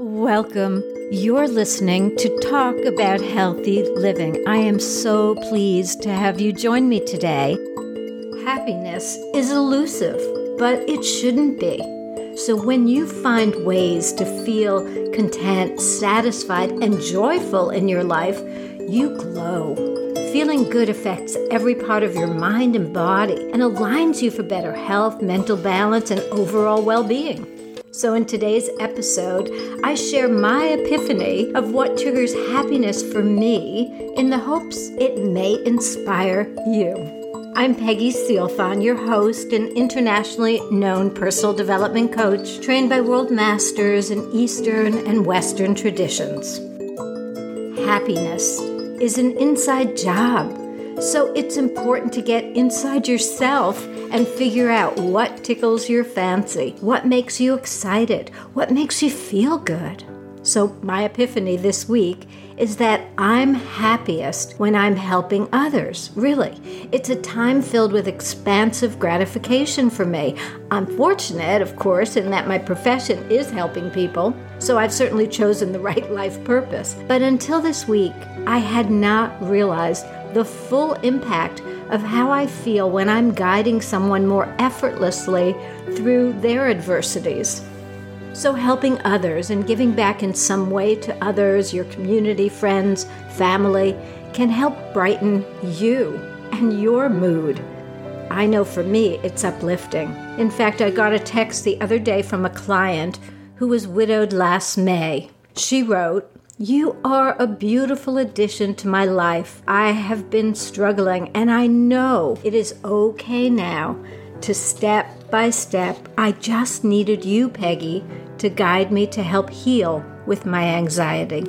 Welcome. You're listening to Talk About Healthy Living. I am so pleased to have you join me today. Happiness is elusive, but it shouldn't be. So when you find ways to feel content, satisfied, and joyful in your life, you glow. Feeling good affects every part of your mind and body and aligns you for better health, mental balance, and overall well being. So, in today's episode, I share my epiphany of what triggers happiness for me in the hopes it may inspire you. I'm Peggy Sealfon, your host and internationally known personal development coach, trained by world masters in Eastern and Western traditions. Happiness is an inside job so it's important to get inside yourself and figure out what tickles your fancy, what makes you excited, what makes you feel good. So, my epiphany this week is that I'm happiest when I'm helping others. Really. It's a time filled with expansive gratification for me. I'm fortunate, of course, in that my profession is helping people, so I've certainly chosen the right life purpose. But until this week, I had not realized the full impact of how I feel when I'm guiding someone more effortlessly through their adversities. So, helping others and giving back in some way to others, your community, friends, family, can help brighten you and your mood. I know for me, it's uplifting. In fact, I got a text the other day from a client who was widowed last May. She wrote, you are a beautiful addition to my life. I have been struggling, and I know it is okay now to step by step. I just needed you, Peggy, to guide me to help heal with my anxiety.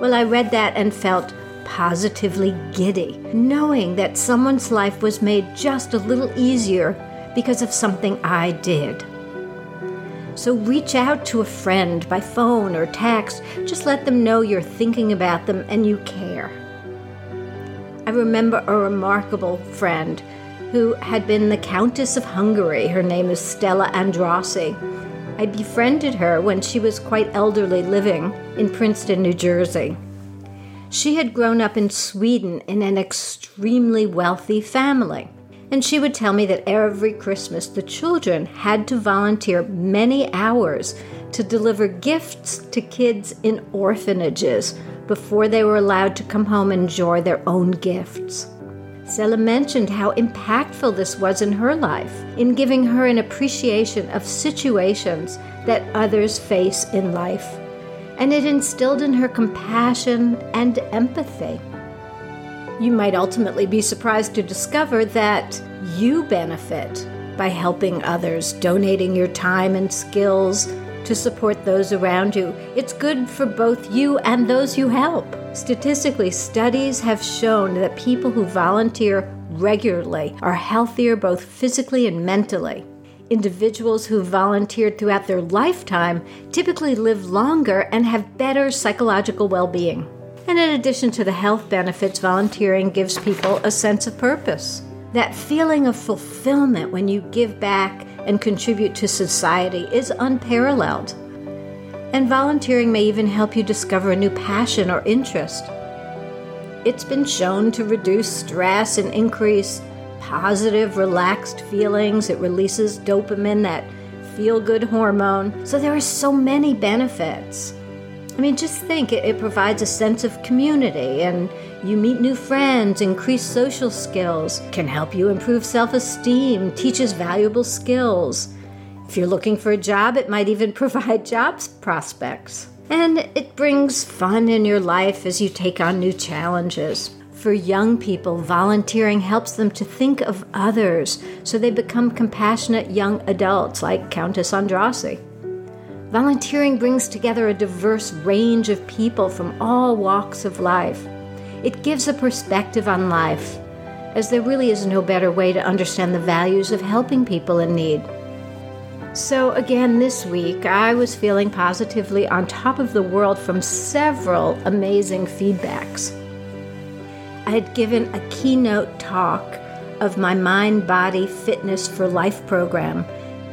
Well, I read that and felt positively giddy, knowing that someone's life was made just a little easier because of something I did. So reach out to a friend by phone or text. Just let them know you're thinking about them and you care. I remember a remarkable friend who had been the Countess of Hungary. Her name is Stella Andrassy. I befriended her when she was quite elderly living in Princeton, New Jersey. She had grown up in Sweden in an extremely wealthy family. And she would tell me that every Christmas the children had to volunteer many hours to deliver gifts to kids in orphanages before they were allowed to come home and enjoy their own gifts. Stella mentioned how impactful this was in her life, in giving her an appreciation of situations that others face in life. And it instilled in her compassion and empathy. You might ultimately be surprised to discover that you benefit by helping others, donating your time and skills to support those around you. It's good for both you and those you help. Statistically, studies have shown that people who volunteer regularly are healthier both physically and mentally. Individuals who volunteered throughout their lifetime typically live longer and have better psychological well being. And in addition to the health benefits, volunteering gives people a sense of purpose. That feeling of fulfillment when you give back and contribute to society is unparalleled. And volunteering may even help you discover a new passion or interest. It's been shown to reduce stress and increase positive, relaxed feelings. It releases dopamine, that feel good hormone. So there are so many benefits. I mean, just think it, it, provides a sense of community and you meet new friends, increase social skills, can help you improve self esteem, teaches valuable skills. If you're looking for a job, it might even provide jobs prospects. And it brings fun in your life as you take on new challenges. For young people, volunteering helps them to think of others so they become compassionate young adults like Countess Andrassy. Volunteering brings together a diverse range of people from all walks of life. It gives a perspective on life, as there really is no better way to understand the values of helping people in need. So, again, this week I was feeling positively on top of the world from several amazing feedbacks. I had given a keynote talk of my Mind Body Fitness for Life program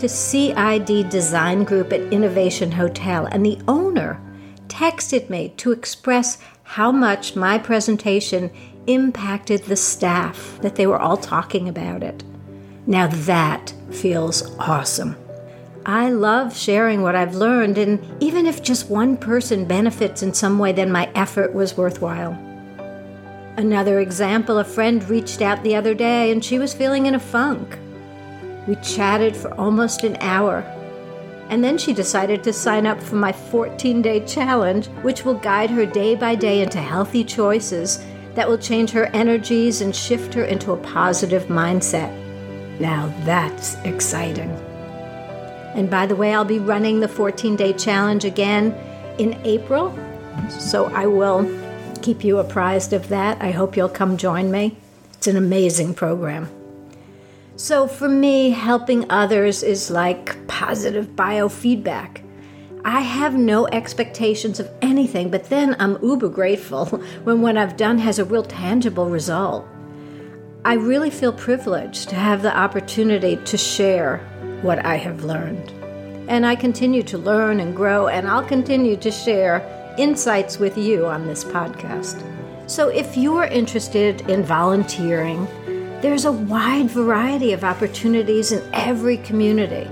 to CID Design Group at Innovation Hotel, and the owner texted me to express how much my presentation impacted the staff, that they were all talking about it. Now that feels awesome. I love sharing what I've learned, and even if just one person benefits in some way, then my effort was worthwhile. Another example a friend reached out the other day and she was feeling in a funk. We chatted for almost an hour, and then she decided to sign up for my 14 day challenge, which will guide her day by day into healthy choices that will change her energies and shift her into a positive mindset. Now that's exciting. And by the way, I'll be running the 14 day challenge again in April. So I will keep you apprised of that. I hope you'll come join me. It's an amazing program. So for me, helping others is like positive biofeedback. I have no expectations of anything, but then I'm uber grateful when what I've done has a real tangible result. I really feel privileged to have the opportunity to share what I have learned. And I continue to learn and grow, and I'll continue to share insights with you on this podcast. So if you're interested in volunteering, there's a wide variety of opportunities in every community.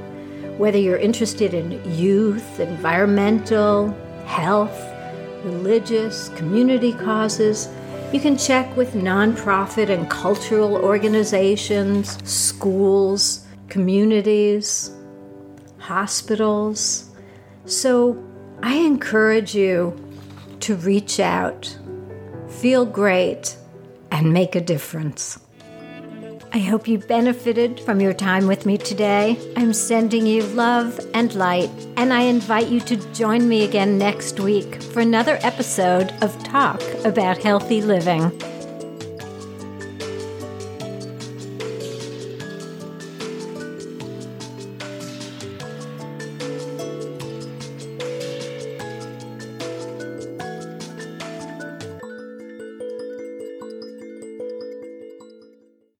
Whether you're interested in youth, environmental, health, religious, community causes, you can check with nonprofit and cultural organizations, schools, communities, hospitals. So I encourage you to reach out, feel great, and make a difference. I hope you benefited from your time with me today. I'm sending you love and light, and I invite you to join me again next week for another episode of Talk About Healthy Living.